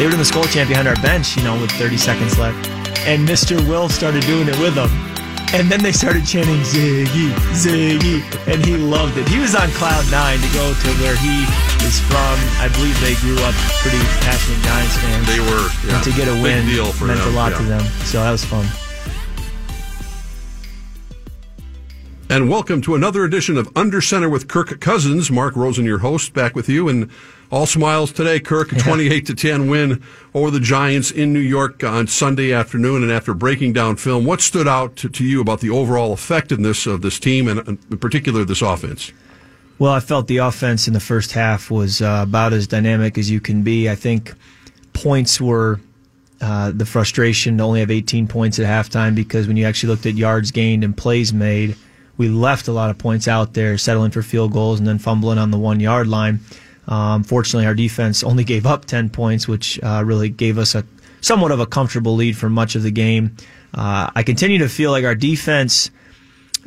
they were in the Skol chant behind our bench, you know, with 30 seconds left. And Mr. Wilf started doing it with them. And then they started chanting Zygi, Zygi, and he loved it. He was on cloud nine to go to where he is from. I believe they grew up pretty passionate Giants fans. They were, yeah. And to get a win deal for meant them, a lot yeah. to them. So that was fun. And welcome to another edition of Under Center with Kirk Cousins. Mark Rosen, your host, back with you. And all smiles today, Kirk. A 28 to 10 win over the Giants in New York on Sunday afternoon. And after breaking down film, what stood out to, to you about the overall effectiveness of this team and in particular this offense? Well, I felt the offense in the first half was uh, about as dynamic as you can be. I think points were uh, the frustration to only have 18 points at halftime because when you actually looked at yards gained and plays made, we left a lot of points out there, settling for field goals and then fumbling on the one yard line. Um, fortunately, our defense only gave up 10 points, which uh, really gave us a somewhat of a comfortable lead for much of the game. Uh, I continue to feel like our defense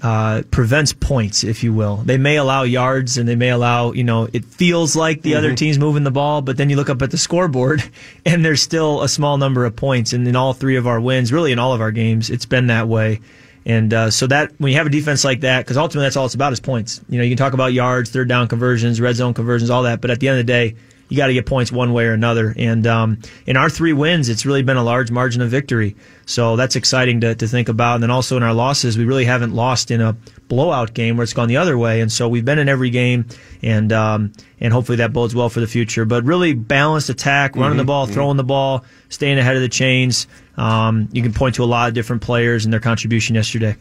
uh, prevents points, if you will. They may allow yards and they may allow, you know, it feels like the other team's moving the ball, but then you look up at the scoreboard and there's still a small number of points. And in all three of our wins, really in all of our games, it's been that way. And uh, so that when you have a defense like that, because ultimately that's all it's about is points. You know, you can talk about yards, third down conversions, red zone conversions, all that, but at the end of the day, you got to get points one way or another. And um, in our three wins, it's really been a large margin of victory. So that's exciting to, to think about. And then also in our losses, we really haven't lost in a blowout game where it's gone the other way. And so we've been in every game, and um, and hopefully that bodes well for the future. But really balanced attack, running the ball, throwing the ball, staying ahead of the chains. Um, you can point to a lot of different players and their contribution yesterday.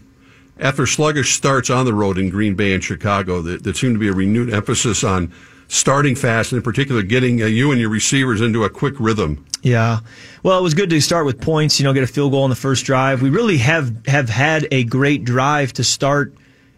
After sluggish starts on the road in Green Bay and Chicago, there, there seemed to be a renewed emphasis on starting fast, and in particular, getting uh, you and your receivers into a quick rhythm. Yeah. Well, it was good to start with points, you know, get a field goal on the first drive. We really have, have had a great drive to start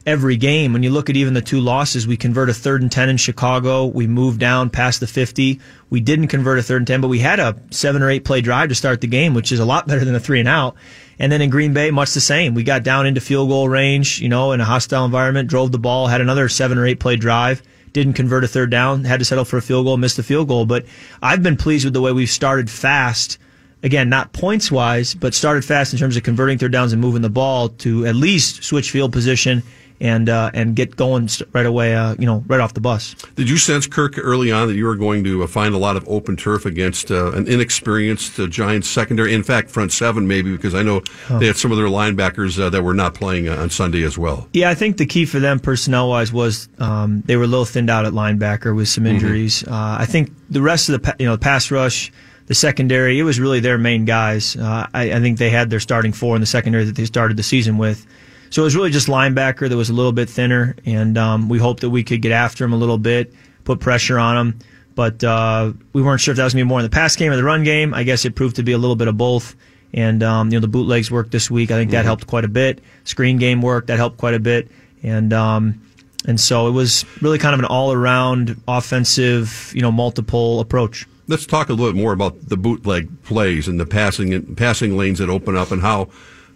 every game. When you look at even the two losses, we convert a third and 10 in Chicago. We moved down past the 50. We didn't convert a third and 10, but we had a seven or eight play drive to start the game, which is a lot better than a three and out. And then in Green Bay, much the same. We got down into field goal range, you know, in a hostile environment, drove the ball, had another seven or eight play drive didn't convert a third down, had to settle for a field goal, missed the field goal. But I've been pleased with the way we've started fast. Again, not points wise, but started fast in terms of converting third downs and moving the ball to at least switch field position and uh, and get going right away. Uh, you know, right off the bus. Did you sense, Kirk, early on that you were going to uh, find a lot of open turf against uh, an inexperienced uh, Giants secondary? In fact, front seven maybe, because I know they had some of their linebackers uh, that were not playing uh, on Sunday as well. Yeah, I think the key for them personnel wise was um, they were a little thinned out at linebacker with some injuries. Uh, I think the rest of the you know the pass rush, the secondary, it was really their main guys. Uh, I, I think they had their starting four in the secondary that they started the season with. So it was really just linebacker that was a little bit thinner, and um, we hoped that we could get after him a little bit, put pressure on him. But uh, we weren't sure if that was going to be more in the pass game or the run game. I guess it proved to be a little bit of both. And um, you know the bootlegs worked this week. I think that helped quite a bit. Screen game worked. That helped quite a bit. And um, and so it was really kind of an all around offensive, you know, multiple approach. Let's talk a little bit more about the bootleg plays and the passing passing lanes that open up and how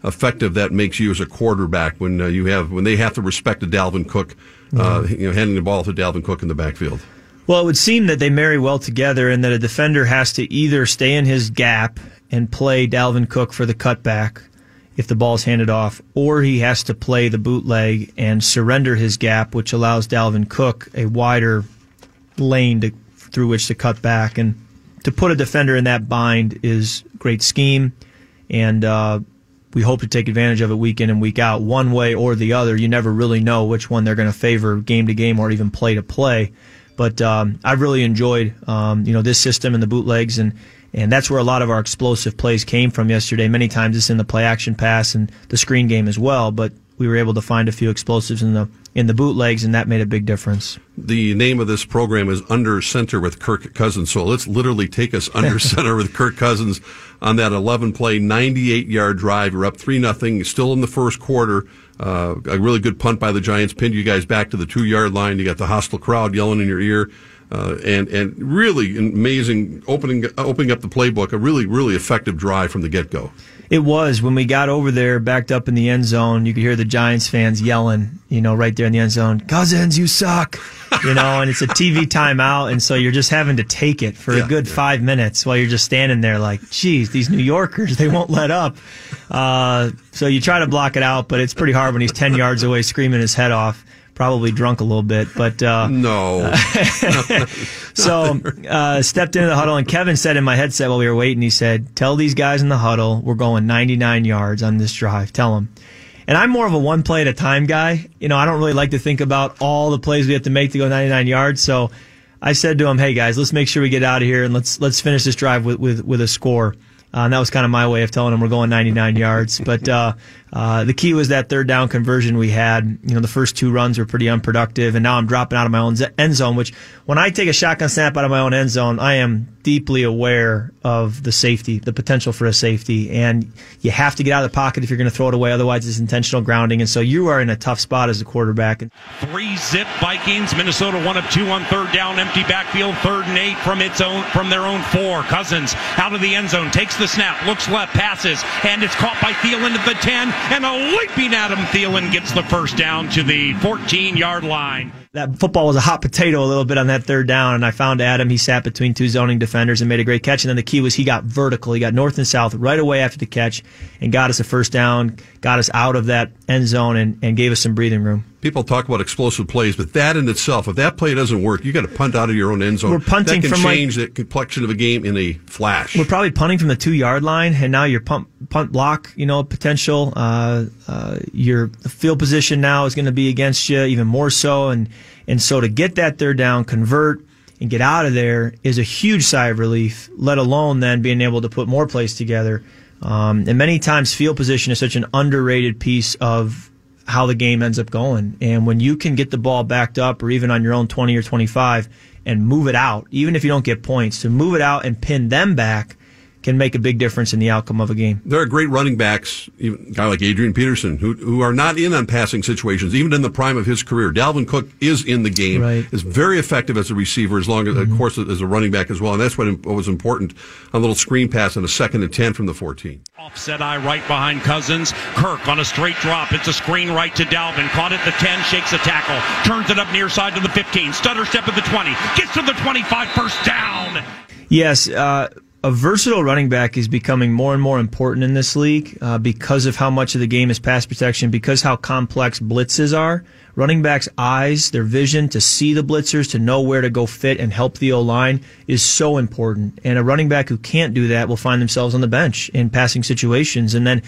effective that makes you as a quarterback when uh, you have when they have to respect a Dalvin Cook, uh, you know, handing the ball to Dalvin Cook in the backfield. Well, it would seem that they marry well together and that a defender has to either stay in his gap and play Dalvin Cook for the cutback if the ball's handed off, or he has to play the bootleg and surrender his gap, which allows Dalvin Cook a wider lane to, through which to cut back. And to put a defender in that bind is great scheme, and uh, we hope to take advantage of it week in and week out, one way or the other. You never really know which one they're going to favor game to game or even play to play. But um, I've really enjoyed um, you know this system and the bootlegs and and that's where a lot of our explosive plays came from yesterday. Many times it's in the play action pass and the screen game as well, but we were able to find a few explosives in the in the bootlegs, and that made a big difference. The name of this program is Under Center with Kirk Cousins. So let's literally take us under center with Kirk Cousins on that 11 play, 98 yard drive. You're up 3 nothing, still in the first quarter. Uh, a really good punt by the Giants pinned you guys back to the two yard line. You got the hostile crowd yelling in your ear. uh, and and really amazing opening opening up the playbook. A really really effective drive from the get go. It was when we got over there, backed up in the end zone. You could hear the Giants fans yelling, you know, right there in the end zone, "Cousins, you suck!" You know, and it's a TV timeout, and so you're just having to take it for yeah, a good yeah. five minutes while you're just standing there, like, "Geez, these New Yorkers, they won't let up." Uh, so you try to block it out, but it's pretty hard when he's ten yards away, screaming his head off probably drunk a little bit, but uh, no. so uh, stepped into the huddle, and Kevin said in my headset while we were waiting, he said, "Tell these guys in the huddle we're going 99 yards on this drive. Tell them." And I'm more of a one play at a time guy. You know, I don't really like to think about all the plays we have to make to go 99 yards. So I said to him, "Hey guys, let's make sure we get out of here and let's let's finish this drive with with, with a score." Uh, and that was kind of my way of telling them we're going 99 yards. But uh, uh, the key was that third down conversion we had. You know, the first two runs were pretty unproductive, and now I'm dropping out of my own end zone. Which, when I take a shotgun snap out of my own end zone, I am deeply aware of the safety, the potential for a safety, and you have to get out of the pocket if you're going to throw it away. Otherwise, it's intentional grounding, and so you are in a tough spot as a quarterback. Three zip Vikings. Minnesota one of two on third down, empty backfield, third and eight from its own from their own four. Cousins out of the end zone, takes the snap, looks left, passes, and it's caught by Thielen at the ten, and a leaping Adam Thielen gets the first down to the 14 yard line that football was a hot potato a little bit on that third down, and I found Adam. He sat between two zoning defenders and made a great catch. And then the key was he got vertical. He got north and south right away after the catch and got us a first down, got us out of that end zone, and, and gave us some breathing room people talk about explosive plays, but that in itself, if that play doesn't work, you got to punt out of your own end zone. We're punting that can from change like, the complexion of a game in a flash. We're probably punting from the two yard line, and now you're punt punt block, you know, potential. Uh, uh, your field position now is going to be against you even more so, and and so to get that third down, convert. And get out of there is a huge sigh of relief, let alone then being able to put more plays together. Um, and many times, field position is such an underrated piece of how the game ends up going. And when you can get the ball backed up or even on your own 20 or 25 and move it out, even if you don't get points, to move it out and pin them back can make a big difference in the outcome of a game. There are great running backs, even a guy like Adrian Peterson, who who are not in on passing situations, even in the prime of his career. Dalvin Cook is in the game, right. is very effective as a receiver, as long as, mm-hmm. of course, as a running back as well. And that's what, what was important a little screen pass on a second and 10 from the 14. Offset I right behind Cousins. Kirk on a straight drop. It's a screen right to Dalvin. Caught at the 10, shakes a tackle, turns it up near side to the 15, stutter step at the 20, gets to the 25, first down. Yes, uh, a versatile running back is becoming more and more important in this league uh, because of how much of the game is pass protection, because how complex blitzes are. Running backs' eyes, their vision to see the blitzers, to know where to go fit and help the O line is so important. And a running back who can't do that will find themselves on the bench in passing situations. And then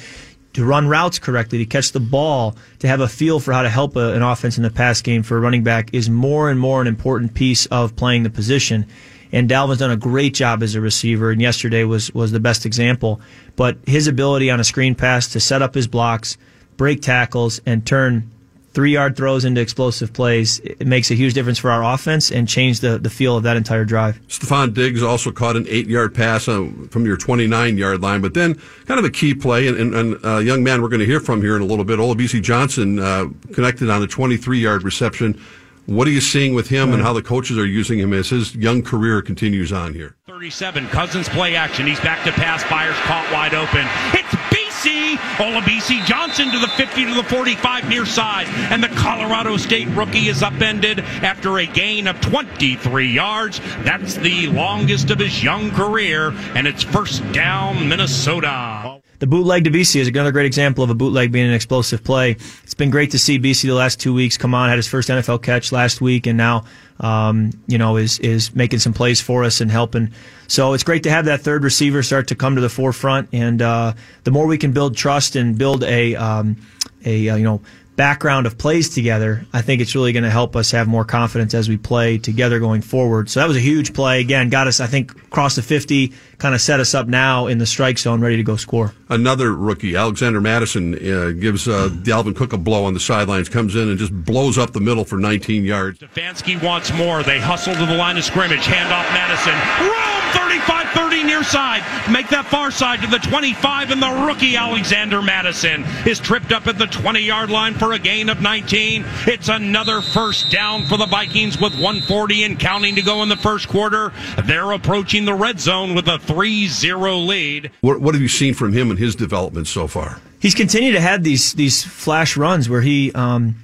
to run routes correctly, to catch the ball, to have a feel for how to help a, an offense in the pass game for a running back is more and more an important piece of playing the position. And Dalvin's done a great job as a receiver, and yesterday was was the best example. But his ability on a screen pass to set up his blocks, break tackles, and turn three yard throws into explosive plays, it makes a huge difference for our offense and change the, the feel of that entire drive. Stefon Diggs also caught an eight yard pass from your 29 yard line, but then kind of a key play, and, and, and a young man we're going to hear from here in a little bit, Olabisi Johnson, uh, connected on a 23 yard reception what are you seeing with him and how the coaches are using him as his young career continues on here? 37, Cousins play action. He's back to pass. Byers caught wide open. It's BC. Olabisi Johnson to the 50 to the 45 near side. And the Colorado State rookie is upended after a gain of 23 yards. That's the longest of his young career. And it's first down, Minnesota the bootleg to BC is another great example of a bootleg being an explosive play. It's been great to see BC the last two weeks come on, had his first NFL catch last week, and now, um, you know, is is making some plays for us and helping. So it's great to have that third receiver start to come to the forefront, and uh, the more we can build trust and build a um, a uh, you know background of plays together, I think it's really going to help us have more confidence as we play together going forward. So that was a huge play. Again, got us, I think, across the 50, kind of set us up now in the strike zone, ready to go score. Another rookie, Alexander Mattison, uh, gives uh, Dalvin Cook a blow on the sidelines, comes in and just blows up the middle for 19 yards. Stefanski wants more. They hustle to the line of scrimmage, hand off Mattison. Room 35 30 near side, make that far side to the 25, and the rookie Alexander Mattison is tripped up at the 20 yard line for a gain of 19. It's another first down for the Vikings with 140 and counting to go in the first quarter. They're approaching the red zone with a 3 0 lead. What, what have you seen from him and his development so far? He's continued to have these these flash runs where he, um,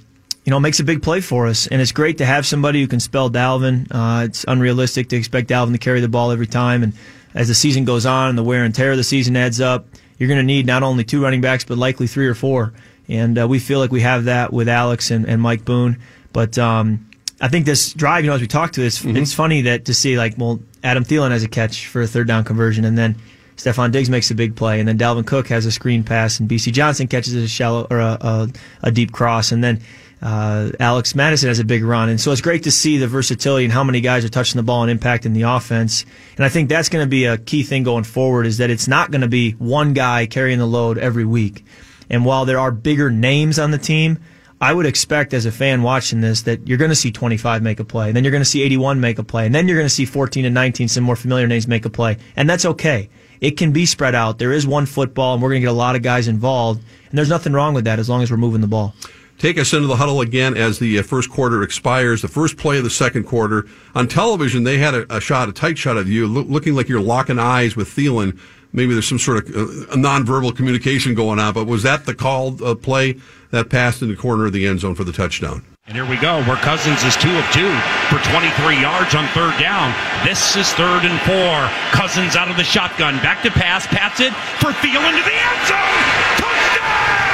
you know, makes a big play for us, and it's great to have somebody who can spell Dalvin. Uh, it's unrealistic to expect Dalvin to carry the ball every time, and as the season goes on and the wear and tear of the season adds up, you're going to need not only two running backs but likely three or four, and uh, we feel like we have that with Alex and, and Mike Boone. But um, I think this drive, you know, as we talked to, it's, mm-hmm. it's funny that to see like, well, Adam Thielen has a catch for a third down conversion, and then Stefon Diggs makes a big play, and then Dalvin Cook has a screen pass, and BC Johnson catches a shallow or a, a, a deep cross, and then uh, Alex Mattison has a big run, and so it's great to see the versatility and how many guys are touching the ball and impacting the offense. And I think that's going to be a key thing going forward is that it's not going to be one guy carrying the load every week. And while there are bigger names on the team, I would expect as a fan watching this that you're going to see 25 make a play, and then you're going to see 81 make a play, and then you're going to see 14 and 19 some more familiar names make a play, and that's okay it can be spread out. There is one football, and we're going to get a lot of guys involved. And there's nothing wrong with that as long as we're moving the ball. Take us into the huddle again as the uh, first quarter expires. The first play of the second quarter on television, they had a, a shot, a tight shot of you, lo- looking like you're locking eyes with Thielen. Maybe there's some sort of uh, nonverbal communication going on. But was that the called uh, play that passed in the corner of the end zone for the touchdown? And here we go, where Cousins is two of two for 23 yards on third down. This is third and four. Cousins out of the shotgun, back to pass, pats it for Thielen to the end zone. Touchdown!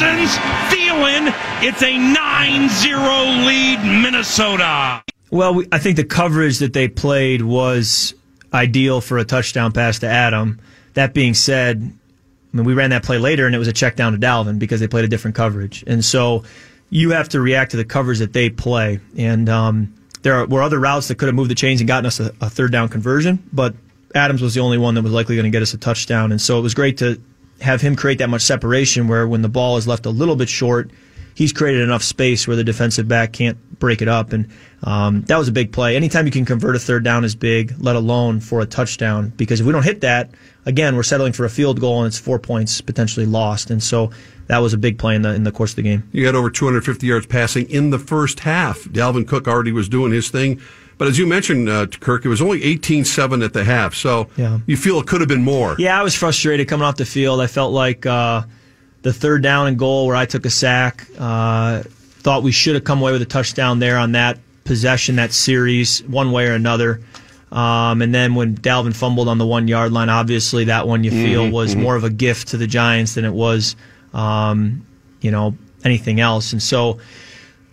Cousins. It's a 9-0 lead, Minnesota. Well, we, I think the coverage that they played was ideal for a touchdown pass to Adam. That being said, I mean, we ran that play later and it was a check down to Dalvin because they played a different coverage. And so you have to react to the covers that they play. And um, there were other routes that could have moved the chains and gotten us a, a third down conversion, but Adams was the only one that was likely going to get us a touchdown. And so it was great to have him create that much separation where when the ball is left a little bit short, he's created enough space where the defensive back can't break it up. And um, that was a big play. Anytime you can convert a third down is big, let alone for a touchdown. Because if we don't hit that, again, we're settling for a field goal and it's four points potentially lost. And so that was a big play in the in the course of the game. You had over 250 yards passing in the first half. Dalvin Cook already was doing his thing. But as you mentioned, uh, Kirk, it was only 18-7 at the half. So yeah. you feel it could have been more. Yeah, I was frustrated coming off the field. I felt like uh, the third down and goal where I took a sack, uh, thought we should have come away with a touchdown there on that possession, that series, one way or another. Um, and then when Dalvin fumbled on the one yard line, obviously that one you feel mm-hmm, was mm-hmm. more of a gift to the Giants than it was, um, you know, anything else. And so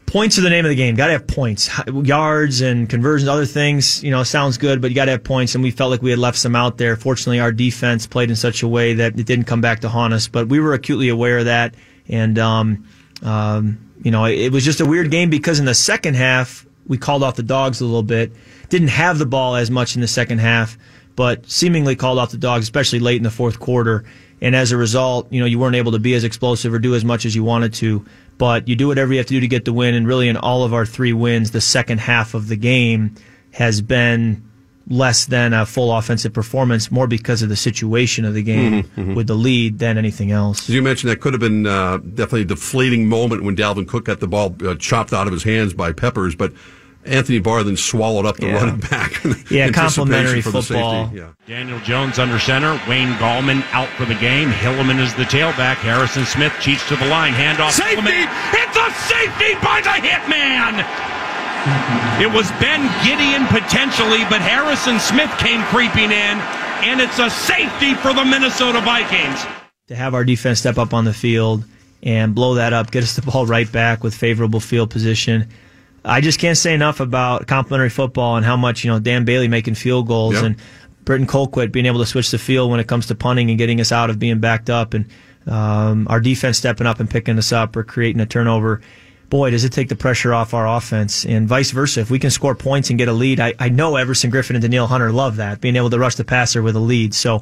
points are the name of the game. Got to have points, yards and conversions, other things. You know, sounds good, but you got to have points. And we felt like we had left some out there. Fortunately, our defense played in such a way that it didn't come back to haunt us. But we were acutely aware of that, and um, um, you know, it was just a weird game because in the second half we called off the dogs a little bit. Didn't have the ball as much in the second half, but seemingly called off the dogs, especially late in the fourth quarter. And as a result, you know, you weren't able to be as explosive or do as much as you wanted to. But you do whatever you have to do to get the win. And really, in all of our three wins, the second half of the game has been less than a full offensive performance, more because of the situation of the game mm-hmm, mm-hmm. with the lead than anything else. As you mentioned, that could have been uh, definitely a deflating moment when Dalvin Cook got the ball uh, chopped out of his hands by Peppers, but Anthony Barr then swallowed up the yeah. running back. yeah, complimentary football. Yeah. Daniel Jones under center. Wayne Gallman out for the game. Hilliman is the tailback. Harrison Smith cheats to the line. Handoff. Safety! Hilliman. It's a safety by the hitman! It was Ben Gedeon potentially, but Harrison Smith came creeping in, and it's a safety for the Minnesota Vikings. To have our defense step up on the field and blow that up, get us the ball right back with favorable field position. I just can't say enough about complimentary football and how much, you know, Dan Bailey making field goals yep. and Britton Colquitt being able to switch the field when it comes to punting and getting us out of being backed up and um, our defense stepping up and picking us up or creating a turnover. Boy, does it take the pressure off our offense and vice versa. If we can score points and get a lead, I, I know Everson Griffen and Danielle Hunter love that, being able to rush the passer with a lead. So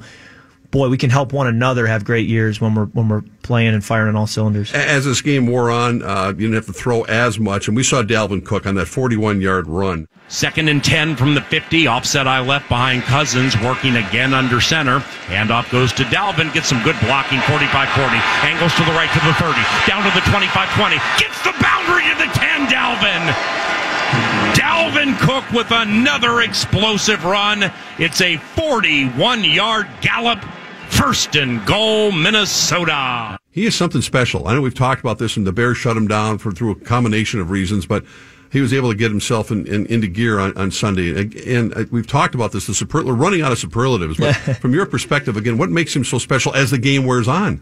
boy, we can help one another have great years when we're when we're playing and firing on all cylinders. As this game wore on, uh, you didn't have to throw as much, and we saw Dalvin Cook on that 41 yard run. Second and 10 from the 50. Offset I left behind Cousins, working again under center. Handoff goes to Dalvin, gets some good blocking, 45 40. Angles to the right to the 30. Down to the 25 20. Gets the boundary to the 10, Dalvin. Dalvin Cook with another explosive run. It's a 41 yard gallop. First and goal, Minnesota. He is something special. I know we've talked about this, and the Bears shut him down for through a combination of reasons, but he was able to get himself in, in, into gear on, on Sunday. And, and, uh, we've talked about this, the superl- running out of superlatives. But from your perspective, again, what makes him so special as the game wears on?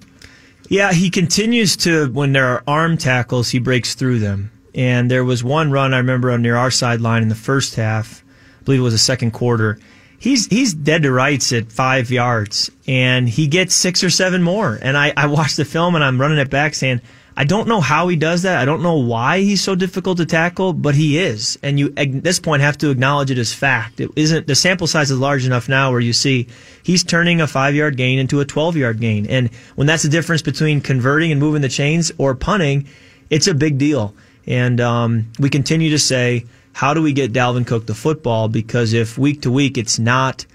Yeah, he continues to, when there are arm tackles, he breaks through them. And there was one run I remember near our sideline in the first half. I believe it was the second quarter. He's he's dead to rights at five yards, and he gets six or seven more. And I, I watched the film and I'm running it back saying, I don't know how he does that. I don't know why he's so difficult to tackle, but he is. And you at this point have to acknowledge it as fact. It isn't the sample size is large enough now where you see he's turning a five yard gain into a 12 yard gain. And when that's the difference between converting and moving the chains or punting, it's a big deal. And um, we continue to say, how do we get Dalvin Cook the football? Because if week to week it's not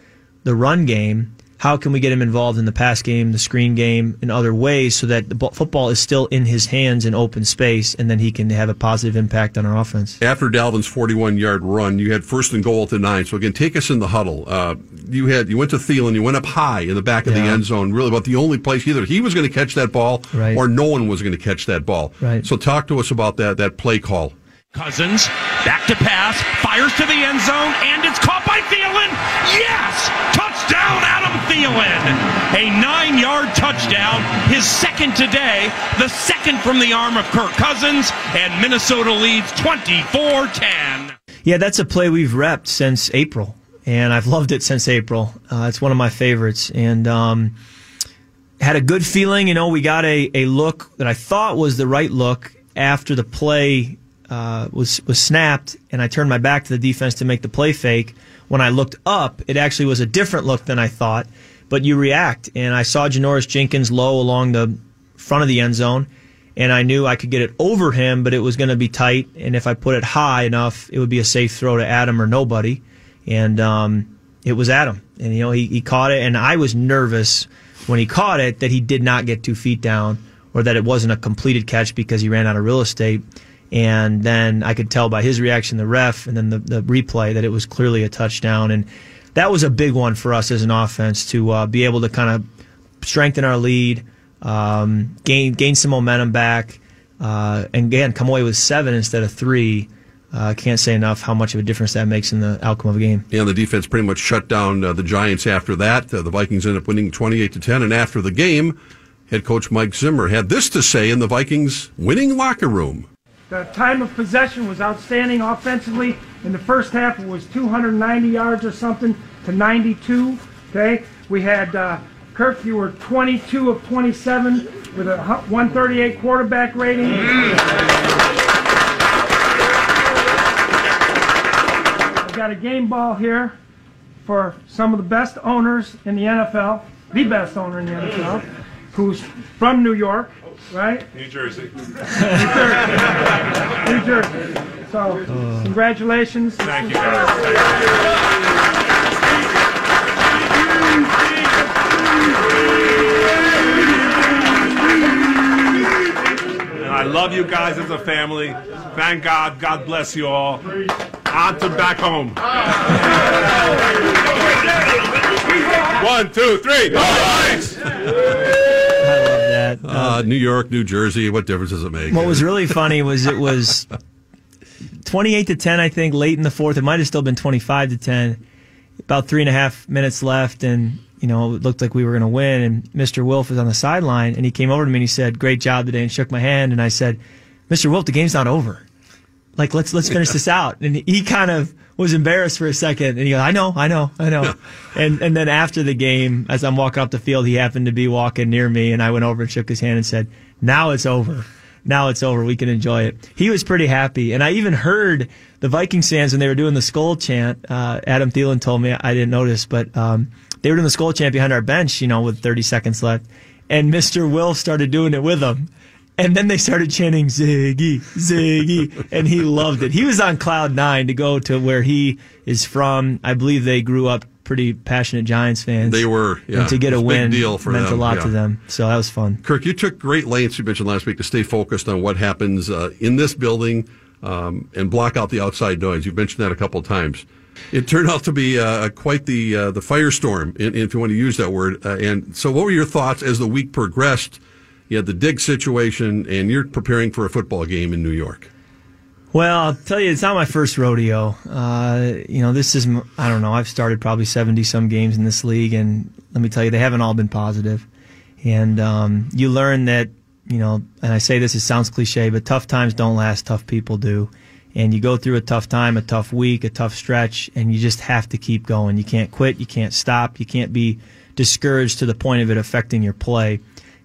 the run game, how can we get him involved in the pass game, the screen game, in other ways so that the football is still in his hands in open space and then he can have a positive impact on our offense? After Dalvin's 41 yard run, you had first and goal at the nine. So again, take us in the huddle. Uh, you had you went to Thielen, you went up high in the back of yeah. the end zone, really about the only place either he was going to catch that ball right. or no one was going to catch that ball. Right. So talk to us about that that play call. Cousins back to pass, fires to the end zone, and it's caught by Thielen. Yes! Touchdown, Adam Thielen! A nine yard touchdown, his second today, the second from the arm of Kirk Cousins, and Minnesota leads 24 10. Yeah, that's a play we've repped since April, and I've loved it since April. Uh, it's one of my favorites, and um, had a good feeling. You know, we got a, a look that I thought was the right look after the play uh, was was snapped, and I turned my back to the defense to make the play fake. When I looked up, it actually was a different look than I thought. But you react, and I saw Janoris Jenkins low along the front of the end zone, and I knew I could get it over him, but it was going to be tight. And if I put it high enough, it would be a safe throw to Adam or nobody. And um, it was Adam, and you know he, he caught it, and I was nervous when he caught it that he did not get two feet down, or that it wasn't a completed catch because he ran out of real estate. And then I could tell by his reaction, the ref, and then the, the replay that it was clearly a touchdown. And that was a big one for us as an offense to uh, be able to kind of strengthen our lead, um, gain gain some momentum back, uh, and again come away with seven instead of three. I uh, can't say enough how much of a difference that makes in the outcome of a game. Yeah, the defense pretty much shut down uh, the Giants after that. Uh, the Vikings ended up winning 28 to 10, and after the game, head coach Mike Zimmer had this to say in the Vikings winning locker room. The time of possession was outstanding offensively. In the first half, it was 290 yards or something to 92. Okay, we had uh, Kirk. You were 22 of 27 with a 138 quarterback rating. I've got a game ball here for some of the best owners in the NFL, the best owner in the NFL, who's from New York right? New Jersey. New Jersey. New Jersey. So, uh, congratulations. Thank you, guys. And I love you guys as a family. Thank God. God bless you all. On to back home. One, two, three. Go that. Uh, New York, New Jersey. What difference does it make? What was really funny was it was 28 to 10, I think, late in the fourth. It might have still been 25 to 10. About three and a half minutes left, and you know it looked like we were going to win. And Mr. Wilf was on the sideline, and he came over to me and he said, "Great job today," and shook my hand. And I said, "Mr. Wilf, the game's not over. Like let's let's finish this out." And he kind of was embarrassed for a second, and he goes, "I know, I know, I know." and and then after the game, as I'm walking up the field, he happened to be walking near me, and I went over and shook his hand and said, "Now it's over. Now it's over. We can enjoy it." He was pretty happy, and I even heard the Vikings fans when they were doing the Skol chant. Uh, Adam Thielen told me I didn't notice, but um, they were doing the Skol chant behind our bench, you know, with 30 seconds left. And Mr. Wilf started doing it with them. And then they started chanting Zygi, Zygi, and he loved it. He was on cloud nine to go to where he is from. I believe they grew up pretty passionate Giants fans. They were, yeah. And to get a win big deal for meant them, a lot yeah. to them. So that was fun. Kirk, you took great lengths, you mentioned last week, to stay focused on what happens uh, in this building um, and block out the outside noise. You've mentioned that a couple of times. It turned out to be uh, quite the uh, the firestorm, if you want to use that word. Uh, and so, what were your thoughts as the week progressed? You had the Diggs situation, and you're preparing for a football game in New York. Well, I'll tell you, it's not my first rodeo. Uh, you know, this is, I don't know, I've started probably 70 some games in this league, and let me tell you, they haven't all been positive. And um, you learn that, you know, and I say this, it sounds cliche, but tough times don't last, tough people do. And you go through a tough time, a tough week, a tough stretch, and you just have to keep going. You can't quit, you can't stop, you can't be discouraged to the point of it affecting your play.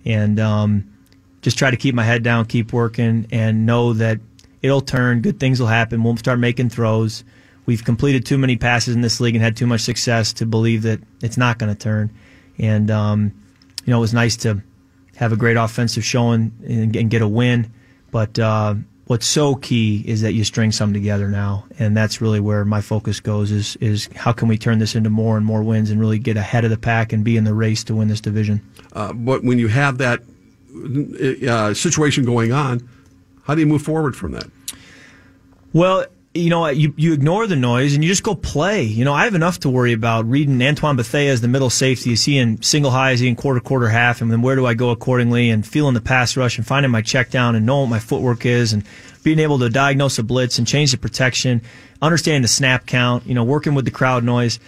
And, um, just try to keep my head down, keep working, and know that it'll turn. Good things will happen. We'll start making throws. We've completed too many passes in this league and had too much success to believe that it's not going to turn. And um, you know, it was nice to have a great offensive showing and, and get a win. But uh, what's so key is that you string some together now, and that's really where my focus goes. Is is how can we turn this into more and more wins and really get ahead of the pack and be in the race to win this division. Uh, but when you have that uh, situation going on, how do you move forward from that? Well, you know, you, you ignore the noise and you just go play. You know, I have enough to worry about reading Antoine Bethea as the middle safety. Is he in single high? Is he in quarter, quarter, half? And then where do I go accordingly? And feeling the pass rush and finding my check down and knowing what my footwork is and being able to diagnose a blitz and change the protection, understanding the snap count, you know, working with the crowd noise.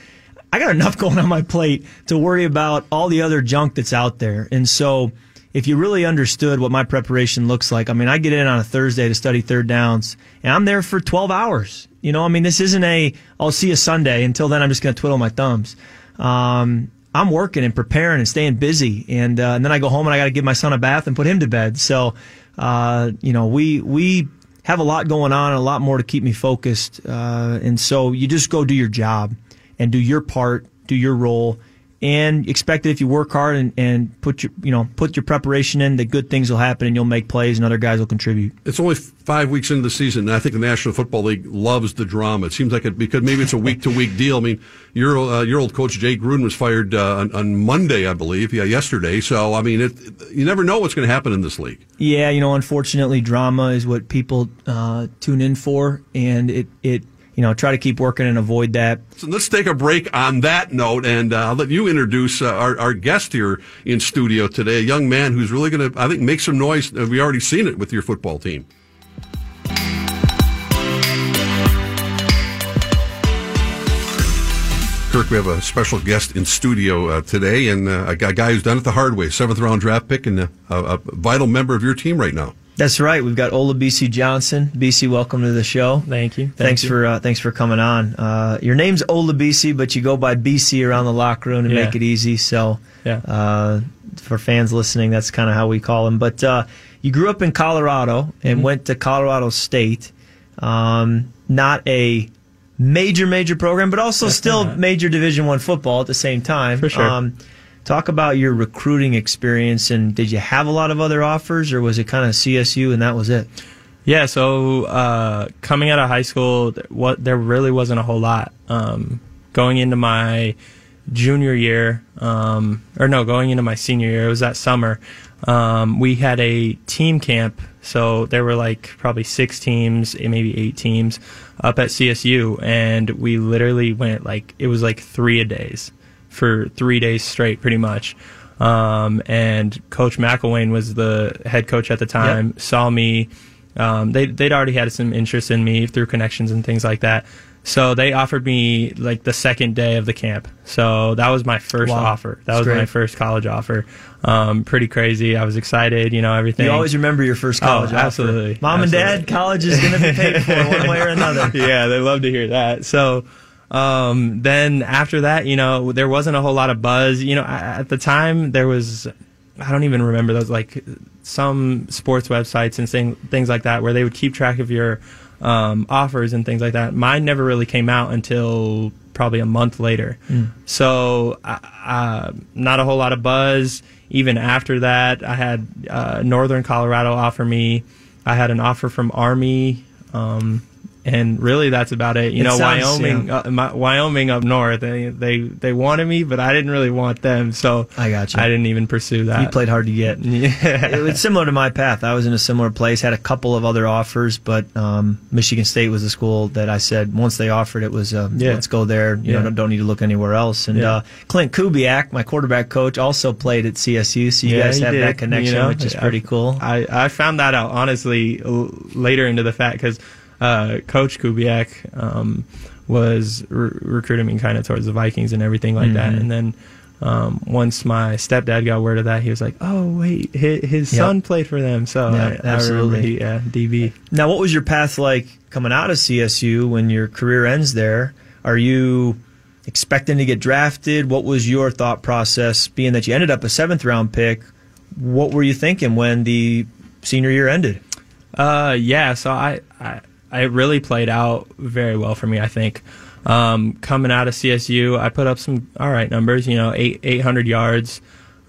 I got enough going on my plate to worry about all the other junk that's out there. And so, if you really understood what my preparation looks like, I mean, I get in on a Thursday to study third downs, and I'm there for 12 hours. You know, I mean, this isn't a I'll see you Sunday. Until then, I'm just going to twiddle my thumbs. Um, I'm working and preparing and staying busy, and, uh, and then I go home and I got to give my son a bath and put him to bed. So, uh, you know, we we have a lot going on and a lot more to keep me focused. Uh, and so you just go do your job and do your part, do your role, and expect that if you work hard and, and put your you know put your preparation in, that good things will happen and you'll make plays and other guys will contribute. It's only five weeks into the season, and I think the National Football League loves the drama. It seems like it because maybe it's a week to week deal. I mean, your uh, your old coach Jay Gruden was fired uh, on, on Monday, I believe, yeah, yesterday. So I mean, it, you never know what's going to happen in this league. Yeah, you know, unfortunately, drama is what people uh, tune in for, and it it you know try to keep working and avoid that. So let's take a break on that note, and uh, I'll let you introduce uh, our, our guest here in studio today, a young man who's really going to, I think, make some noise. Uh, we already seen it with your football team. Kirk, we have a special guest in studio uh, today, and uh, a guy- who's done it the hard way, seventh round draft pick, and uh, a, a vital member of your team right now. That's right. We've got Ola BC Johnson. BC, welcome to the show. Thank you. thanks you. for uh, thanks for coming on. Uh, your name's Ola BC, but you go by BC around the locker room to Yeah. make it easy. So, Yeah. uh, for fans listening, that's kind of how we call him. But uh, you grew up in Colorado and Mm-hmm. went to Colorado State. Um, not a major major program, but also still not. major Division One football at the same time. For sure. Um, talk about your recruiting experience and did you have a lot of other offers or was it kind of CSU and that was it? Yeah, so uh, coming out of high school, what there really wasn't a whole lot. Um, going into my junior year, um, or no, going into my senior year, it was that summer. Um, we had a team camp, so there were like probably six teams, eh, maybe eight teams, up at CSU, and we literally went like it was like three a days for three days straight, pretty much. Um, and Coach McElwain was the head coach at the time. Saw me. Um, they they'd already had some interest in me through connections and things like that. So they offered me like the second day of the camp. So that was my first Wow. offer. That That's was my first college offer. Um, pretty crazy. I was excited. You know everything. You always remember your first college Oh, offer. absolutely. Mom and dad, college is going to be paid for one way or another. yeah, they love to hear that. So um, then after that, you know, there wasn't a whole lot of buzz. You know, at the time there was, I don't even remember those like some sports websites and thing, things like that where they would keep track of your um, offers and things like that. Mine never really came out until probably a month later. So, uh, uh, not a whole lot of buzz. Even after that, I had uh, Northern Colorado offer me. I had an offer from Army. Um, and really, that's about it. You It know, sounds- Wyoming, yeah. uh, my, Wyoming up north, they, they they wanted me, but I didn't really want them, so I got you. I didn't even pursue that. You played hard to get. Yeah. it was similar to my path. I was in a similar place, had a couple of other offers, but um, Michigan State was the school that I said once they offered it was uh, Yeah. let's go there. You Yeah. know, don't, don't need to look anywhere else. And uh, Clint Kubiak, my quarterback coach, also played at CSU, so you guys have did, that connection, you know? which is pretty cool. I, I found that out honestly later into the fact because uh, Coach Kubiak um, was re- recruiting me kind of towards the Vikings and everything like that. Mhm. And then um, once my stepdad got word of that, he was like, "Oh wait, his, his Yep. son played for them." So Yeah, I, I absolutely. he, yeah, DB. Now, what was your path like coming out of CSU when your career ends there? Are you expecting to get drafted? What was your thought process, being that you ended up a seventh round pick? What were you thinking when the senior year ended? Uh, yeah. So I, I, I really played out very well for me. I think. Um, coming out of CSU, I put up some all right numbers. You know, eight eight hundred yards.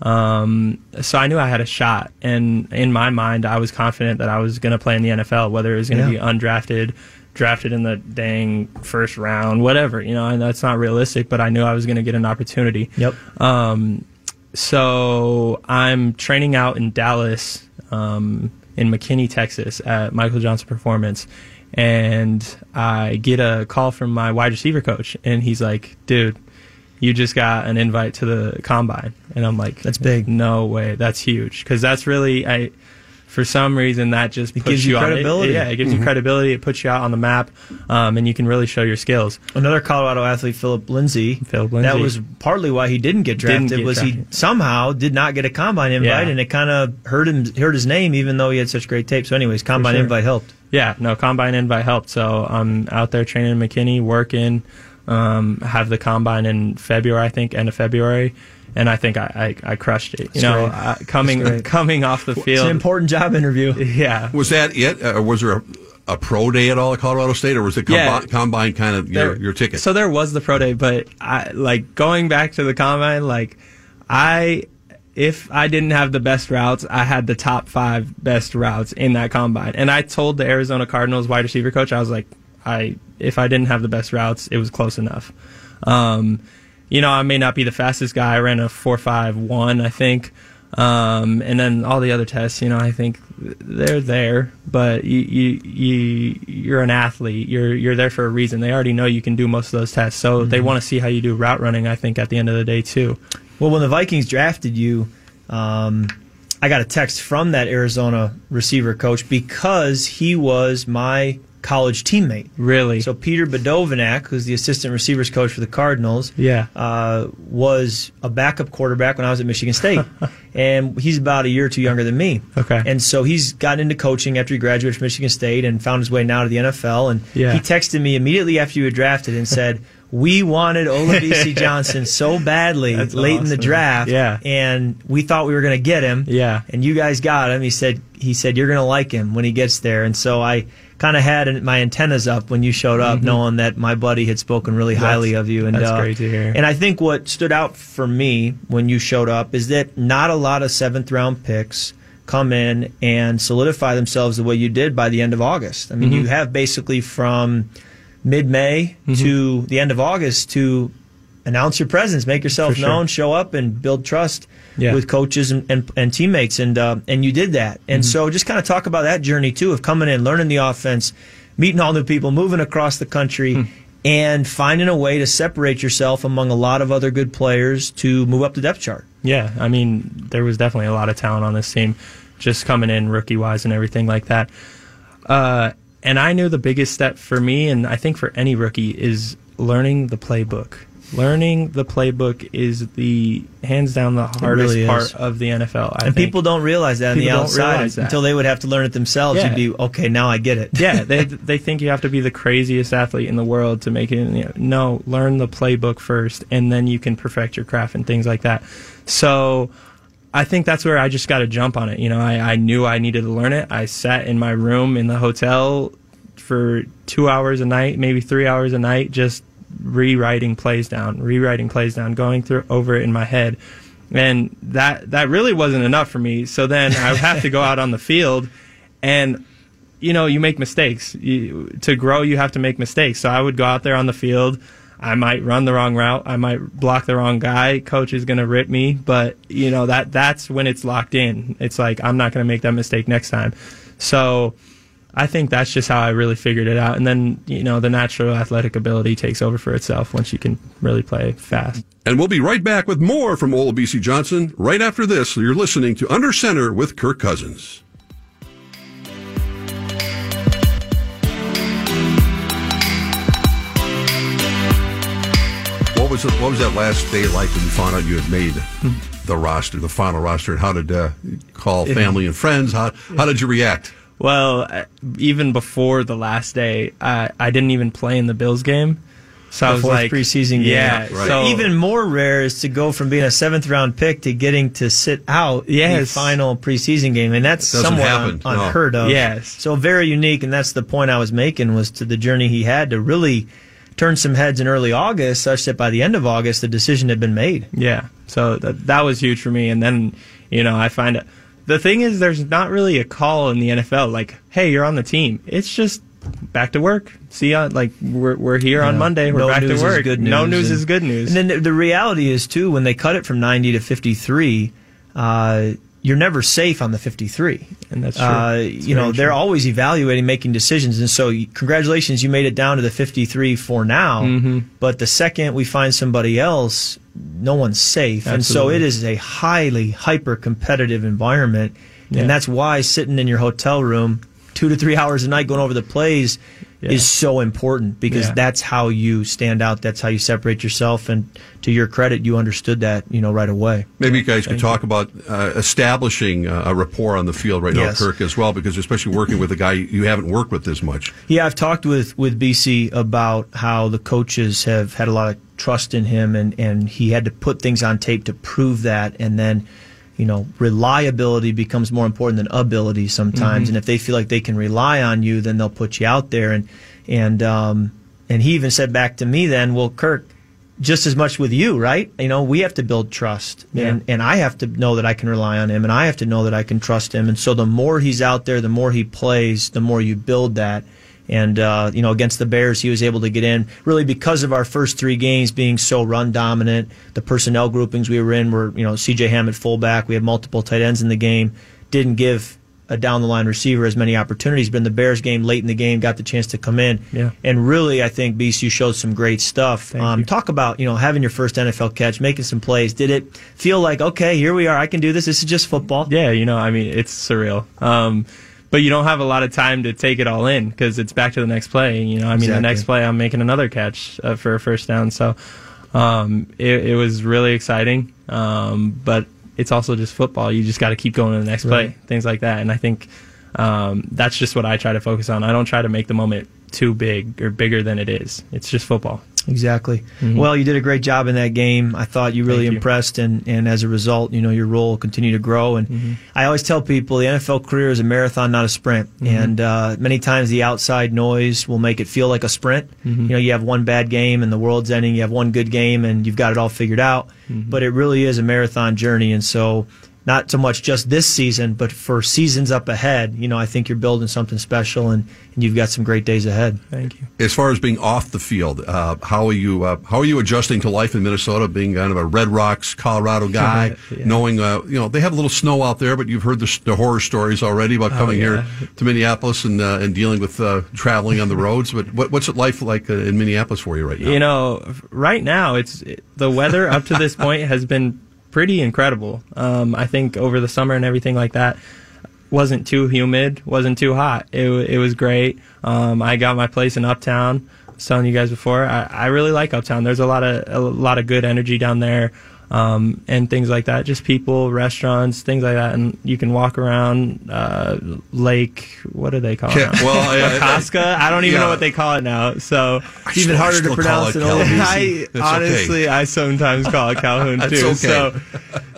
Um, so I knew I had a shot, and in my mind, I was confident that I was going to play in the NFL, whether it was going to Yeah. be undrafted, drafted in the dang first round, whatever. You know, and that's not realistic, but I knew I was going to get an opportunity. Yep. Um, so I'm training out in Dallas, um, in McKinney, Texas, at Michael Johnson Performance, and I get a call from my wide receiver coach, and he's like, "Dude, you just got an invite to the combine," and I'm like, That's big. No way, that's huge, because that's really I." For some reason, that just puts gives you on- it- credibility. yeah, it gives you credibility. It puts you out on the map, um, and you can really show your skills. Another Colorado athlete, Phillip Lindsay. Phillip Lindsay. That was partly why he didn't get drafted. Didn't get was he somehow did not get a combine invite, Yeah. and it kind of hurt him, hurt his name, even though he had such great tape. So, anyways, combine sure. invite helped. Yeah, no, combine invite helped. So I'm out there training in McKinney, working. Um, have the combine in February, I think, end of February, and I think I, I, I crushed it. You That's know, uh, coming coming off the field, It's an important job interview. yeah, Was that it? Or was there a, a pro day at all at Colorado State, or was it combi- Yeah. combine kind of your, There- your ticket? So there was the pro day, but I like going back to the combine. Like I, if I didn't have the best routes, I had the top five best routes in that combine. And I told the Arizona Cardinals wide receiver coach, I was like, I if I didn't have the best routes, it was close enough. Um, you know, I may not be the fastest guy. I ran a four five one, I think. Um, and then all the other tests, you know, I think they're there, but you, you, you, you're an athlete. You're, you're there for a reason. They already know you can do most of those tests. So they want to see how you do route running, I think, at the end of the day, too. Well, when the Vikings drafted you, um, I got a text from that Arizona receiver coach because he was my college teammate. Really? So Peter Badovinac, who's the assistant receivers coach for the Cardinals, Yeah. uh, was a backup quarterback when I was at Michigan State, and he's about a year or two younger than me. Okay. And so he's gotten into coaching after he graduated from Michigan State and found his way now to the NFL. And Yeah. he texted me immediately after you were drafted and said. We wanted Olabisi Johnson so badly That's late in the draft, Yeah. and we thought we were going to get him. Yeah. and you guys got him. He said he said you're going to like him when he gets there, and so I kind of had my antennas up when you showed up, knowing that my buddy had spoken really highly Mm-hmm. Of you. And that's uh, great to hear. And I think what stood out for me when you showed up is that not a lot of seventh round picks come in and solidify themselves the way you did by the end of August. I mean, Mm-hmm. you have basically from mid May to the end of August to announce your presence, make yourself sure. known, show up, and build trust Yeah. with coaches and, and, and teammates. And uh, and you did that. And Mm-hmm. so just kind of talk about that journey too of coming in, learning the offense, meeting all new people, moving across the country. Hmm. And finding a way to separate yourself among a lot of other good players to move up the depth chart. Yeah, I mean, there was definitely a lot of talent on this team, just coming in rookie wise and everything like that. Uh, and I knew the biggest step for me, and I think for any rookie, is learning the playbook. Learning the playbook is the hands down the hardest really part of the NFL. I And think. people don't realize that on the outside until they would have to learn it themselves. Yeah. You'd be okay. Now I get it. yeah, they they think you have to be the craziest athlete in the world to make it. You know, no, learn the playbook first, and then you can perfect your craft and things like that. So, I think that's where I just got to jump on it. You know, I, I knew I needed to learn it. I sat in my room in the hotel for two hours a night, maybe three hours a night, just rewriting plays down, rewriting plays down, going through over it in my head. And that that really wasn't enough for me. So then I have to go out on the field and you know, you make mistakes. You, to grow, you have to make mistakes. So I would go out there on the field. I might run the wrong route. I might block the wrong guy. Coach is going to rip me, but you know that that's when it's locked in. It's like I'm not going to make that mistake next time. So I think that's just how I really figured it out. And then you know the natural athletic ability takes over for itself once you can really play fast. And we'll be right back with more from Olabisi Johnson right after this. You're listening to Under Center with Kirk Cousins. What was it, what was that last day like when you found out you had made the roster, the final roster, and how did uh, you call family and friends? How how did you react? Well, uh, even before the last day, I, I didn't even play in the Bills game. So I was like, preseason game. yeah. Right. So Even more rare is to go from being a seventh round pick to getting to sit out the final preseason game, and that's somewhat happen, un- no. unheard of. Yes. so very unique, and that's the point I was making was to the journey he had to really turn some heads in early August, such that by the end of August the decision had been made. Yeah. So that that was huge for me. And then, you know, I find it. The thing is, there's not really a call in the NFL like, "Hey, you're on the team." It's just back to work. See ya. Like we're we're here on Monday. We're No back news to is work. good No news, news and- is good news. And then the, the reality is too when they cut it from 90 to 53, uh, you're never safe on the 53. And that's true. Uh, you know, they're true. always evaluating, making decisions, and so congratulations, you made it down to the 53 for now. Mm-hmm. But the second we find somebody else, no one's safe, and so it is a highly hyper competitive environment, Yeah. and that's why sitting in your hotel room two to three hours a night going over the plays Yeah. is so important because Yeah. that's how you stand out. That's how you separate yourself. And to your credit, you understood that, you know, right away. Maybe you guys could talk about uh, establishing uh, a rapport on the field right now, Yes. Kirk, as well, because especially working with a guy you haven't worked with as much. Yeah, I've talked with, with Bisi about how the coaches have had a lot of trust in him and, and he had to put things on tape to prove that. And then, you know, reliability becomes more important than ability sometimes. And if they feel like they can rely on you, then they'll put you out there. And, and, um, and he even said back to me then, well, Kirk, just as much with you, right? You know, we have to build trust, and and I have to know that I can rely on him, and I have to know that I can trust him. And so, the more he's out there, the more he plays, the more you build that. And uh, you know, against the Bears, he was able to get in really because of our first three games being so run dominant. The personnel groupings we were in were, you know, C.J. Ham at fullback. We had multiple tight ends in the game. Didn't give a down the line receiver as many opportunities. But in the Bears game, late in the game, got the chance to come in. Yeah. And really, I think BCU showed some great stuff. Um, talk about you know having your first NFL catch, making some plays. Did it feel like okay, here we are, I can do this. This is just football. Yeah, you know, I mean, it's surreal. Um, but you don't have a lot of time to take it all in because it's back to the next play. You know, I mean, the next play I'm making another catch uh, for a first down. So um, it, it was really exciting. Um, but it's also just football. You just got to keep going to the next play, Right. things like that. And I think um, that's just what I try to focus on. I don't try to make the moment too big or bigger than it is. It's just football. Exactly. Well, you did a great job in that game. I thought you really Mm-hmm. You. impressed, and, and as a result, you know your role will continue to grow. And Mm-hmm. I always tell people the NFL career is a marathon, not a sprint. Mm-hmm. And uh, many times the outside noise will make it feel like a sprint. Mm-hmm. You know, you have one bad game and the world's ending. You have one good game and you've got it all figured out. Mm-hmm. But it really is a marathon journey, and so. Not so much just this season, but for seasons up ahead, you know, I think you're building something special and, and you've got some great days ahead. Thank you. As far as being off the field, uh, how are you? Uh, how are you adjusting to life in Minnesota? Being kind of a Red Rocks, Colorado guy, Yeah. knowing uh, you know they have a little snow out there, but you've heard the, the horror stories already about coming Oh, yeah. here to Minneapolis and uh, and dealing with uh, traveling on the roads. But what, what's it life like uh, in Minneapolis for you right now? You know, right now it's the weather up to this point has been pretty incredible. Um, I think over the summer and everything like that wasn't too humid, wasn't too hot. It it was great. Um, I got my place in Uptown. I was telling you guys before, I, I really like Uptown. There's a lot of a lot of good energy down there. Um, and things like that, just people, restaurants, things like that, and you can walk around uh, Lake. What do they call it? Yeah, well, I- I- Casca. I don't even yeah. know what they call it now. So It's even harder to pronounce it than Calhoun. OBC. I It's okay. honestly, I sometimes call it Calhoun too. okay. So,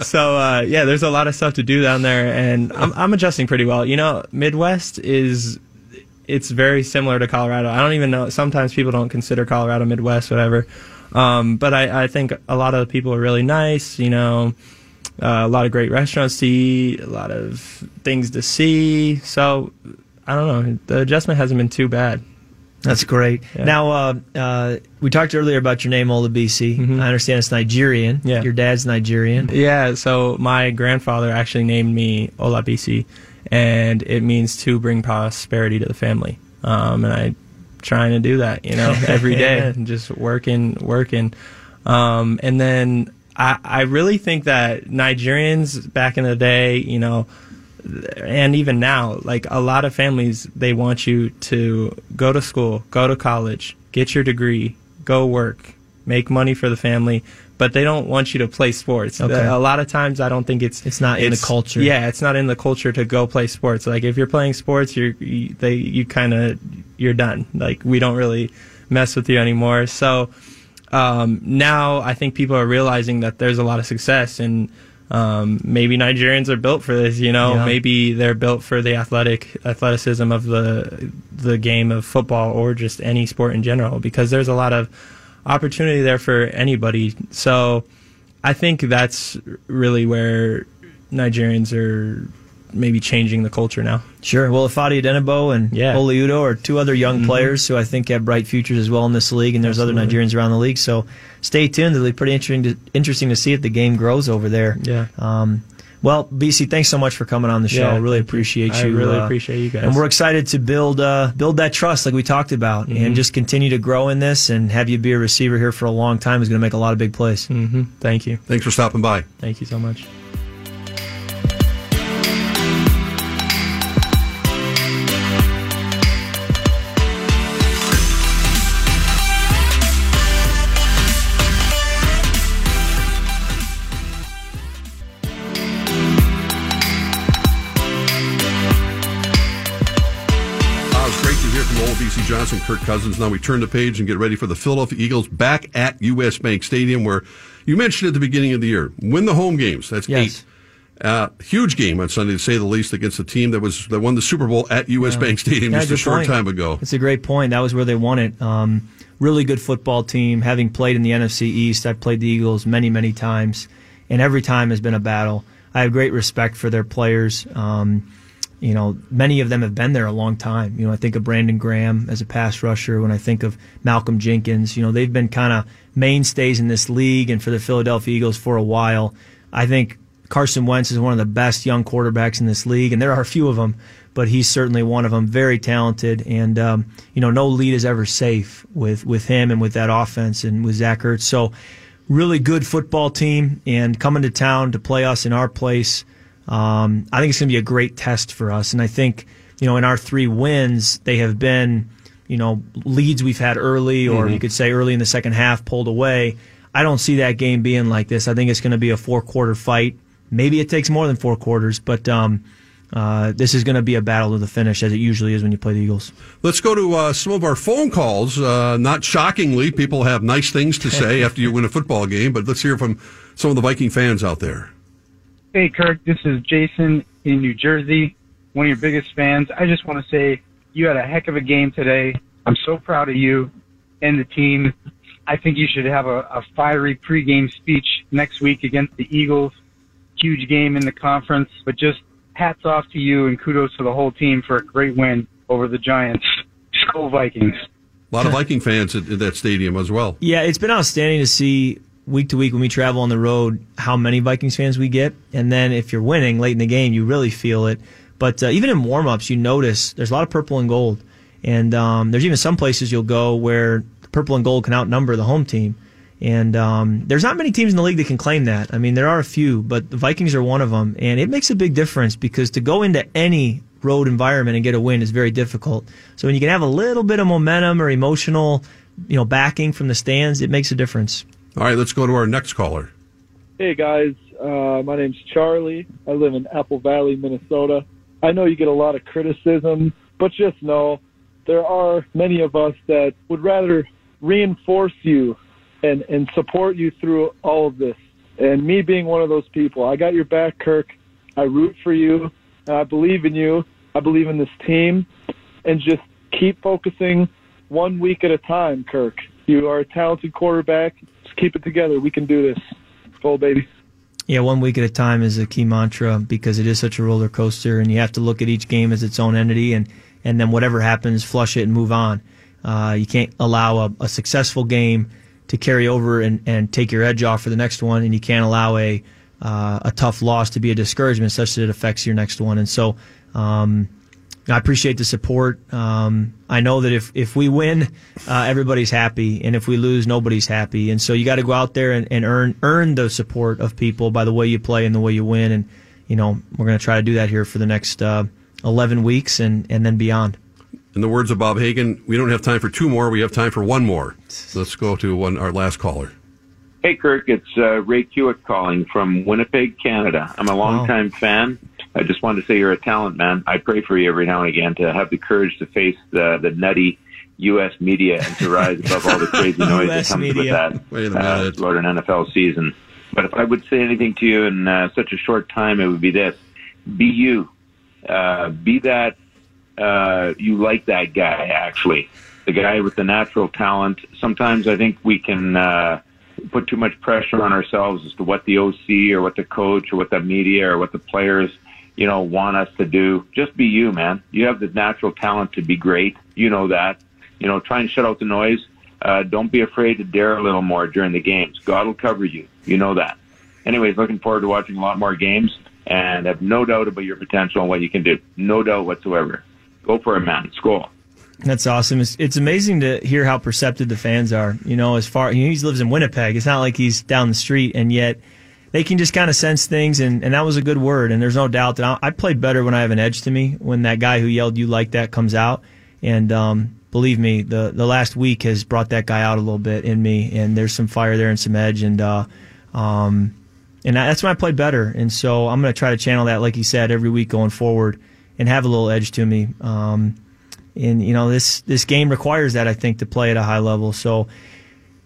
so uh, yeah, there's a lot of stuff to do down there, and I'm, I'm adjusting pretty well. You know, Midwest is it's very similar to Colorado. I don't even know. Sometimes people don't consider Colorado Midwest, whatever. Um, but I, I think a lot of people are really nice. You know, uh, a lot of great restaurants to eat, a lot of things to see. So I don't know. The adjustment hasn't been too bad. That's great. Yeah. Now, uh, uh, we talked earlier about your name, Olabisi. I understand it's Nigerian. Mm-hmm. Yeah. Your dad's Nigerian. Yeah, so my grandfather actually named me Ola Olabisi, and it means to bring prosperity to the family. Um, and I trying to do that, you know, every day, and just working, working. Um, and then I, I really think that Nigerians back in the day, you know, and even now, like a lot of families, they want you to go to school, go to college, get your degree, go work, make money for the family, but they don't want you to play sports. Okay. A lot of times, I don't think it's It's not in the culture. Yeah, it's not in the culture to go play sports. Like if you're playing sports, you're you, they you kind of you're done. Like we don't really mess with you anymore. So um, now I think people are realizing that there's a lot of success and. Um, maybe Nigerians are built for this, you know. Yeah. Maybe they're built for the athletic athleticism of the the game of football or just any sport in general, because there's a lot of opportunity there for anybody. So I think that's really where Nigerians are maybe changing the culture now. Sure. Well, Ifeadi Odenigbo and Yeah. Mm-hmm. Oli Udoh are two other young players who I think have bright futures as well in this league, and there's other Nigerians around the league. So stay tuned. It'll be pretty interesting to, interesting to see if the game grows over there. Yeah. Um, well, Bisi, thanks so much for coming on the show. Yeah, really thank you. appreciate I you. really uh, appreciate you guys. And we're excited to build uh, build that trust, like we talked about, Mm-hmm. and just continue to grow in this. And have you be a receiver here for a long time is going to make a lot of big plays. hmm Thank you. Thanks for stopping by. Thank you so much. Johnson, Kirk Cousins. Now we turn the page and get ready for the Philadelphia Eagles back at U.S. Bank Stadium, where you mentioned at the beginning of the year, win the home games. That's Yes. eight. Uh, huge game on Sunday, to say the least, against a team that was that won the Super Bowl at U.S. Bank Stadium Yeah, just a short point. time ago. It's a great point. That was where they won it. Um, really good football team. Having played in the NFC East, I've played the Eagles many, many times, and every time has been a battle. I have great respect for their players. Um, you know, many of them have been there a long time. You know, I think of Brandon Graham as a pass rusher. When I think of Malcolm Jenkins, you know, they've been kind of mainstays in this league and for the Philadelphia Eagles for a while. I think Carson Wentz is one of the best young quarterbacks in this league, and there are a few of them, but he's certainly one of them. Very talented, and um, you know, no lead is ever safe with with him and with that offense and with Zach Ertz. So, really good football team, and coming to town to play us in our place. Um, I think it's going to be a great test for us, and I think you know, in our three wins, they have been you know leads we've had early, or you could say early in the second half, pulled away. I don't see that game being like this. I think it's going to be a four quarter fight. Maybe it takes more than four quarters, but um, uh, this is going to be a battle to the finish, as it usually is when you play the Eagles. Let's go to uh, some of our phone calls. Uh, not shockingly, people have nice things to say after you win a football game, but let's hear from some of the Viking fans out there. Hey, Kirk, this is Jason in New Jersey, one of your biggest fans. I just want to say you had a heck of a game today. I'm so proud of you and the team. I think you should have a, a fiery pregame speech next week against the Eagles. Huge game in the conference, but just hats off to you and kudos to the whole team for a great win over the Giants. Skol Vikings. A lot of Viking fans at, at that stadium as well. Yeah, it's been outstanding to see week to week when we travel on the road how many Vikings fans we get, and then if you're winning late in the game, you really feel it. But uh, even in warm-ups, you notice there's a lot of purple and gold, and um, there's even some places you'll go where purple and gold can outnumber the home team. And um, there's not many teams in the league that can claim that. I mean, there are a few, but the Vikings are one of them, and it makes a big difference because to go into any road environment and get a win is very difficult. So when you can have a little bit of momentum or emotional, you know, backing from the stands, it makes a difference. All right, let's go to our next caller. Hey guys, uh, my name's Charlie. I live in Apple Valley, Minnesota. I know you get a lot of criticism, but just know there are many of us that would rather reinforce you and, and support you through all of this. And me being one of those people, I got your back, Kirk. I root for you. I believe in you. I believe in this team. And just keep focusing one week at a time, Kirk. You are a talented quarterback. Just keep it together. We can do this. Go, baby. Yeah, one week at a time is a key mantra because it is such a roller coaster, and you have to look at each game as its own entity, and and then whatever happens, flush it and move on. Uh, you can't allow a, a successful game to carry over and, and take your edge off for the next one, and you can't allow a uh, a tough loss to be a discouragement such that it affects your next one. And so, um, I appreciate the support. Um, I know that if, if we win, uh, everybody's happy, and if we lose, nobody's happy. And so you got to go out there and, and earn earn the support of people by the way you play and the way you win. And you know we're going to try to do that here for the next uh, 11 weeks and and then beyond. In the words of Bob Hagan, we don't have time for two more. We have time for one more. Let's go to one our last caller. Hey, Kirk, it's uh, Ray Hewitt calling from Winnipeg, Canada. I'm a longtime wow. fan. I just wanted to say you're a talent, man. I pray for you every now and again to have the courage to face the, the nutty U.S. media and to rise above all the crazy noise that comes media. with that Wait uh, throughout an NFL season. But if I would say anything to you in uh, such a short time, it would be this: be you, uh, be that. Uh, you like that guy, actually, the guy with the natural talent. Sometimes I think we can uh, put too much pressure on ourselves as to what the OC or what the coach or what the media or what the players you know, want us to do. Just be you, man. You have the natural talent to be great. You know that. You know, try and shut out the noise. Uh, don't be afraid to dare a little more during the games. God will cover you. You know that. Anyways, looking forward to watching a lot more games and have no doubt about your potential and what you can do. No doubt whatsoever. Go for it, man. Skol. That's awesome. It's, it's amazing to hear how perceptive the fans are. You know, as far you know, he lives in Winnipeg. It's not like he's down the street, and yet they can just kind of sense things, and, and that was a good word. And there's no doubt that I, I play better when I have an edge to me. When that guy who yelled "you like that" comes out, and um, believe me, the the last week has brought that guy out a little bit in me, and there's some fire there and some edge, and uh, um, and that's when I play better. And so I'm going to try to channel that, like you said, every week going forward, and have a little edge to me. Um, and you know this this game requires that I think to play at a high level. So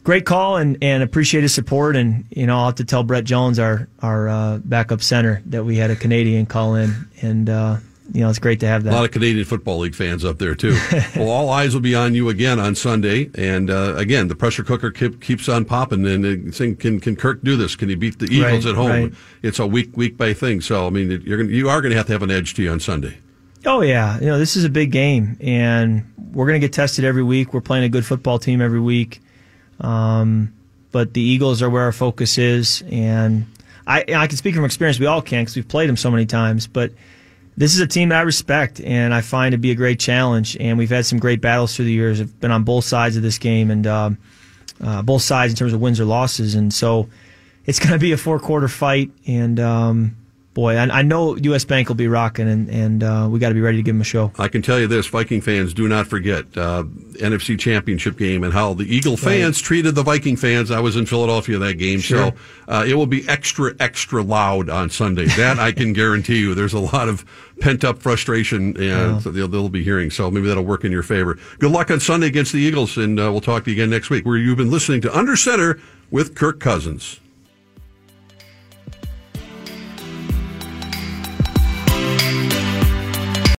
great call and, and appreciate his support. And, you know, I'll have to tell Brett Jones, our, our uh, backup center, that we had a Canadian call in. And, uh, you know, it's great to have that. A lot of Canadian Football League fans up there, too. well, all eyes will be on you again on Sunday. And uh, again, the pressure cooker keep, keeps on popping. And saying, can, can Kirk do this? Can he beat the Eagles right, at home? Right. It's a week week by thing. So, I mean, you're gonna, you are going to have to have an edge to you on Sunday. Oh, yeah. You know, this is a big game. And we're going to get tested every week. We're playing a good football team every week. Um, but the Eagles are where our focus is, and I I can speak from experience. We all can because we've played them so many times. But this is a team that I respect, and I find to be a great challenge. And we've had some great battles through the years. I've been on both sides of this game, and uh, uh, both sides in terms of wins or losses. And so it's going to be a four quarter fight, and um, boy, I, I, know U.S. Bank will be rocking, and, and uh, we got to be ready to give them a show. I can tell you this: Viking fans, do not forget uh, NFC Championship game and how the Eagle fans right. treated the Viking fans. I was in Philadelphia that game, sure. so uh, it will be extra, extra loud on Sunday. That I can guarantee you. There's a lot of pent up frustration, and yeah. they'll, they'll, be hearing. So maybe that'll work in your favor. Good luck on Sunday against the Eagles, and uh, we'll talk to you again next week. Where you've been listening to Under Center with Kirk Cousins.